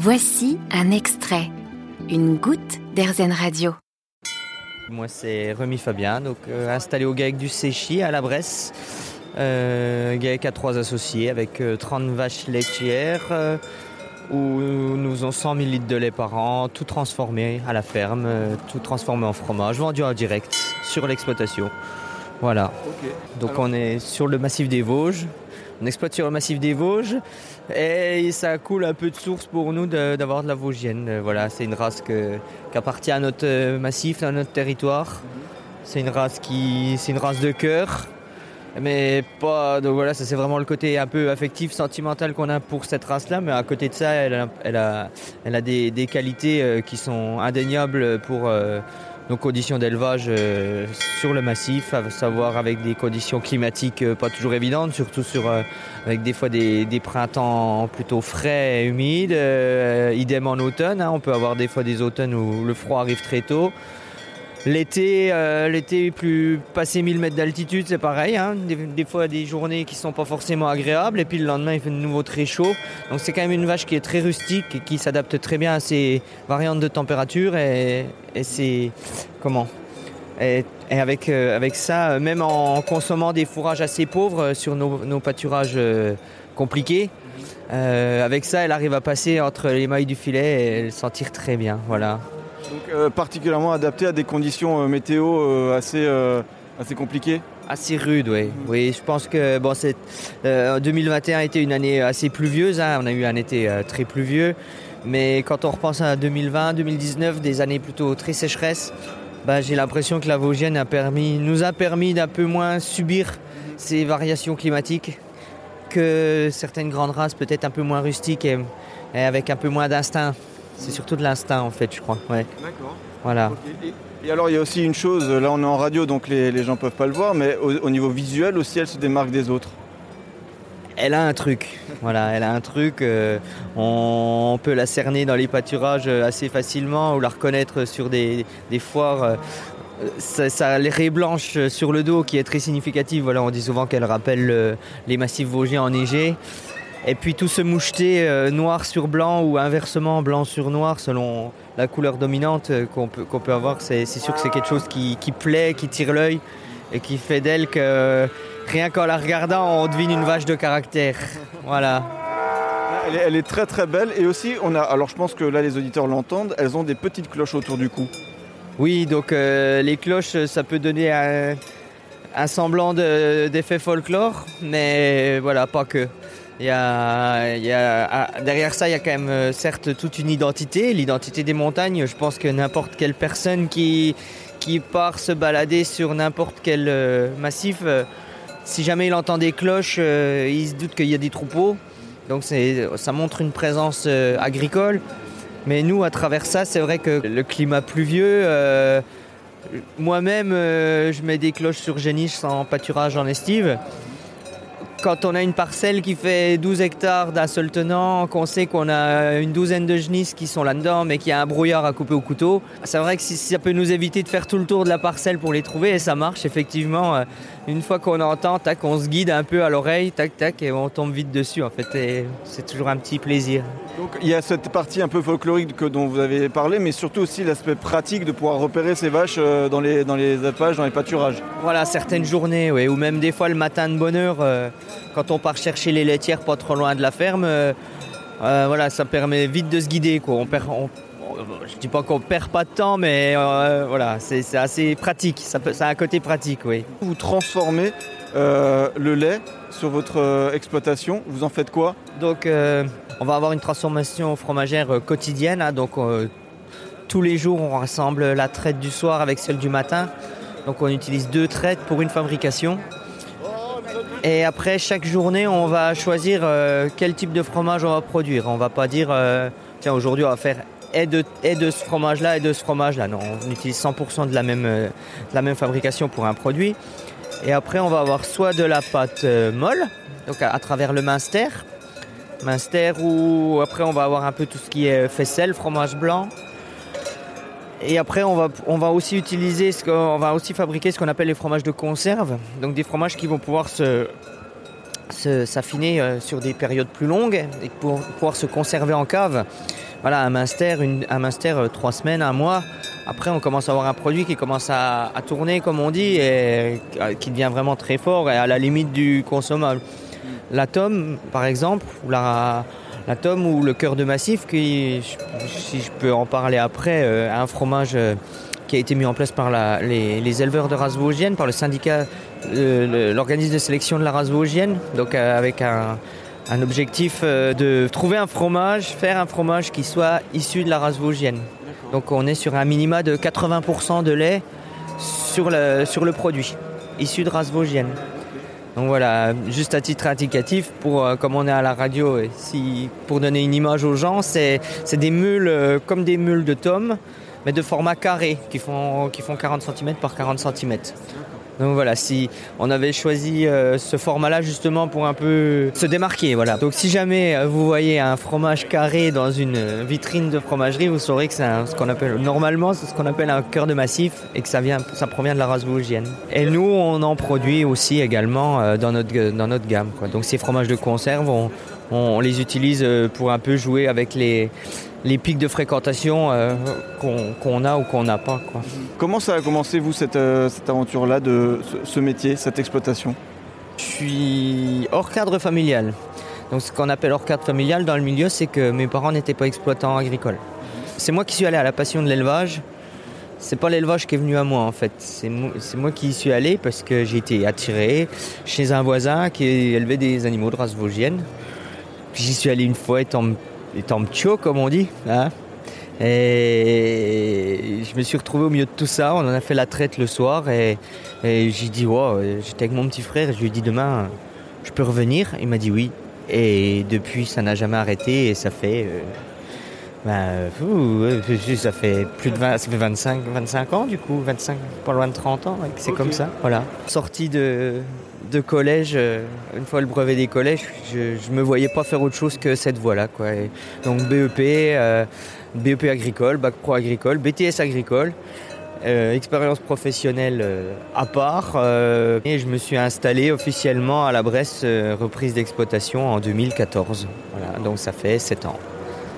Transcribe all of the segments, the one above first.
Voici un extrait, une goutte d'Airzen Radio. Moi, c'est Remy Fabien, donc euh, installé au GAEC du Séchy à la Bresse. Euh, GAEC a trois associés avec 30 euh, vaches laitières euh, où nous faisons 100 000 litres de lait par an, tout transformé à la ferme, euh, tout transformé en fromage, vendu en direct sur l'exploitation. Voilà. Donc Alors- on est sur le massif des Vosges. On exploite sur le massif des Vosges et ça coule un peu de source pour nous d'avoir de, la Vosgienne. Euh, Voilà, c'est une race qui appartient à notre euh, massif, à notre territoire. C'est une race qui, c'est une race de cœur, mais pas. Donc voilà, ça c'est vraiment le côté un peu affectif, sentimental qu'on a pour cette race-là. Mais à côté de ça, elle a, elle a, elle a des, qualités euh, qui sont indéniables pour nos conditions d'élevage euh, sur le massif, à savoir avec des conditions climatiques euh, pas toujours évidentes, surtout sur euh, avec des fois des, des printemps plutôt frais et humides. idem en automne, hein. on peut avoir des fois des automnes où le froid arrive très tôt. L'été, euh, plus passé 1000 mètres d'altitude, c'est pareil. hein. Des, fois des journées qui sont pas forcément agréables, et puis le lendemain il fait de nouveau très chaud. Donc c'est quand même une vache qui est très rustique et qui s'adapte très bien à ces variantes de température et, c'est comment? Et, euh, avec ça, même en consommant des fourrages assez pauvres euh, sur nos, nos pâturages compliqués, avec ça, elle arrive à passer entre les mailles du filet et elle s'en tire très bien. Voilà. Donc euh, particulièrement adapté à des conditions euh, météo euh, assez, assez compliquées. Assez rude, oui. Oui, je pense que bon, c'est, euh, 2021 a été une année assez pluvieuse. hein. On a eu un été euh, très pluvieux. Mais quand on repense à 2020, 2019, des années plutôt très sécheresses, bah, j'ai l'impression que la Vosgienne a permis, nous a permis d'un peu moins subir ces variations climatiques que certaines grandes races, peut-être un peu moins rustiques et, et avec un peu moins d'instinct. C'est surtout de l'instinct, en fait, je crois. Ouais. D'accord. Voilà. Et alors il y a aussi une chose, là on est en radio donc les, les gens peuvent pas le voir, mais au, au niveau visuel aussi elle se démarque des autres. Elle a un truc, voilà, elle a un truc. euh, on peut la cerner dans les pâturages euh, assez facilement ou la reconnaître sur des, des foires. euh, ça, ça les raies blanches sur le dos qui est très significative. Voilà, on dit souvent qu'elle rappelle euh, les massifs vosgiens enneigés. Et puis tout ce moucheté euh, noir sur blanc ou inversement blanc sur noir selon la couleur dominante euh, qu'on peut, peut avoir, c'est sûr que c'est quelque chose qui, qui plaît, qui tire l'œil et qui fait d'elle que rien qu'en la regardant, on devine une vache de caractère. Voilà. Elle est, elle est très très belle et aussi on a, alors je pense que là les auditeurs l'entendent, elles ont des petites cloches autour du cou. Oui, donc euh, les cloches, ça peut donner un, un semblant de- d'effet folklore, mais voilà, pas que. Ah, derrière ça, il y a quand même euh, certes toute une identité, l'identité des montagnes. Je pense que n'importe quelle personne qui, part se balader sur n'importe quel euh, massif, euh, si jamais il entend des cloches, il se doute qu'il y a des troupeaux. Donc ça montre une présence agricole. Mais nous, à travers ça, c'est vrai que le climat pluvieux, moi-même, je mets des cloches sur géniche en pâturage en estive. Quand on a une parcelle qui fait 12 hectares d'un seul tenant, qu'on sait qu'on a une douzaine de genisses qui sont là-dedans, mais qu'il y a un brouillard à couper au couteau, c'est vrai que si ça peut nous éviter de faire tout le tour de la parcelle pour les trouver, et ça marche effectivement. euh, Une fois qu'on entend, tac, on se guide un peu à l'oreille, tac, tac, et on tombe vite dessus. En fait, et c'est toujours un petit plaisir. Donc il y a cette partie un peu folklorique que, dont vous avez parlé, mais surtout aussi l'aspect pratique de pouvoir repérer ces vaches euh, dans les, dans les dans les pâturages. Voilà, certaines journées, oui, ou même des fois le matin de bonne heure, euh, quand on part chercher les laitières pas trop loin de la ferme, euh, euh, voilà, ça permet vite de se guider. Quoi. On perd, on- on- je dis pas qu'on perd pas de temps, mais euh, voilà, c'est assez pratique. Ça, peut, ça a un côté pratique, oui. Vous transformez le lait sur votre exploitation, vous en faites quoi? Donc, on va avoir une transformation fromagère quotidienne. hein, donc, tous les jours, on rassemble la traite du soir avec celle du matin. Donc, on utilise deux traites pour une fabrication. Et après, chaque journée, on va choisir euh, quel type de fromage on va produire. On va pas dire, euh, tiens, aujourd'hui, on va faire et de, ce fromage-là et de ce fromage-là. Non, on utilise 100% de la, même, euh, de la même fabrication pour un produit. Et après, on va avoir soit de la pâte molle, donc à, à travers le minster, minster ou après on va avoir un peu tout ce qui est faisselle, fromage blanc. Et après on va, on va aussi utiliser, ce va aussi fabriquer ce qu'on appelle les fromages de conserve, donc des fromages qui vont pouvoir se s'affiner euh, sur des périodes plus longues et pour pouvoir se conserver en cave. voilà, un Munster, une, un Munster euh, trois semaines, un mois. Après, on commence à avoir un produit qui commence à, à tourner, comme on dit, et euh, qui devient vraiment très fort et à la limite du consommable. L'atome, par exemple, ou la, l'atome ou le cœur de massif, qui, si je peux en parler après, euh, un fromage euh, qui a été mis en place par la- les, les éleveurs de race vosgienne, par le syndicat, euh, l'organisme de sélection de la race vosgienne, donc avec un, un objectif de trouver un fromage, faire un fromage qui soit issu de la race vosgienne. Donc on est sur un minima de 80% de lait sur le, sur le produit, issu de race vosgienne. Donc voilà, juste à titre indicatif, pour, euh, comme on est à la radio, pour donner une image aux gens, c'est des mules euh, comme des mules de tomes, mais de format carré, qui font, qui font 40 cm par 40 cm. Donc voilà, si on avait choisi euh, ce format-là justement pour un peu se démarquer, voilà. Donc si jamais euh, vous voyez un fromage carré dans une euh, vitrine de fromagerie, vous saurez que c'est ce qu'on appelle normalement ce qu'on appelle un cœur de massif et que ça vient, ça provient de la race vosgienne. Et nous, on en produit aussi également dans notre dans notre gamme. Donc ces fromages de conserve, on, on- on les utilise euh, pour un peu jouer avec les les pics de fréquentation euh, qu'on a ou qu'on n'a pas. Quoi. Comment ça a commencé, vous, cette, euh, cette aventure-là, de ce, ce métier, cette exploitation? Je suis hors cadre familial. Donc ce qu'on appelle hors cadre familial dans le milieu, c'est que mes parents n'étaient pas exploitants agricoles. C'est moi qui suis allé à la passion de l'élevage. C'est pas l'élevage qui est venu à moi en fait. C'est moi, c'est moi qui y suis allé parce que j'ai été attiré chez un voisin qui élevait des animaux de race vosgienne. Puis J'y suis allé une fois étant, étant comme on dit. hein. Et je me suis retrouvé au milieu de tout ça. On en a fait la traite le soir et, et j'ai dit, wow, j'étais avec mon petit frère, je lui ai dit demain, je peux revenir? Il m'a dit oui. Et depuis, ça n'a jamais arrêté et ça fait. euh, ben, fou, ça fait plus de 20, ça fait 25, 25 ans du coup, 25, pas loin de 30 ans, c'est comme ça. Voilà. Sorti de, de collège, euh, une fois le brevet des collèges, je, je me voyais pas faire autre chose que cette voie-là. Donc BEP, euh, BEP agricole, bac pro agricole, BTS agricole. euh, expérience professionnelle à part et je me suis installé officiellement à la Bresse reprise d'exploitation en 2014. Voilà, donc ça fait 7 ans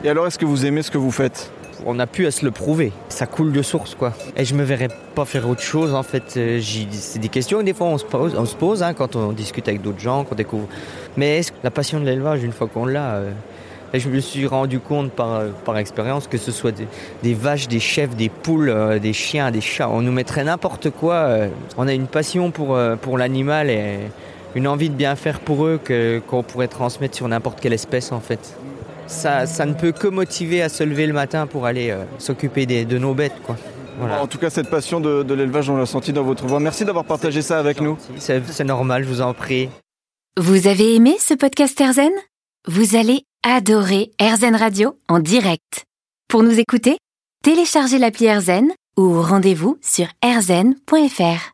Et alors, est-ce que vous aimez ce que vous faites? On a pu à se le prouver. Ça coule de source, quoi. Et je me verrais pas faire autre chose, en fait. Euh, C'est des questions que des fois on se pose, hein, quand on discute avec d'autres gens, qu'on découvre. Mais est-ce que la passion de l'élevage, une fois qu'on l'a, euh, et je me suis rendu compte par, euh, expérience que ce soit des, vaches, des chèvres, des poules, des chiens, des chats, on nous mettrait n'importe quoi. on a une passion pour, pour l'animal et une envie de bien faire pour eux qu'on pourrait transmettre sur n'importe quelle espèce, en fait ça, ça ne peut que motiver à se lever le matin pour aller euh, s'occuper des- de nos bêtes. Quoi. Voilà. En tout cas, cette passion de, de l'élevage, on l'a senti dans votre voix. Merci d'avoir partagé ça avec nous. C'est c'est normal, je vous en prie. Vous avez aimé ce podcast Erzen Vous allez adorer Erzen Radio en direct. Pour nous écouter, téléchargez l'appli Erzen ou rendez-vous sur erzen.fr.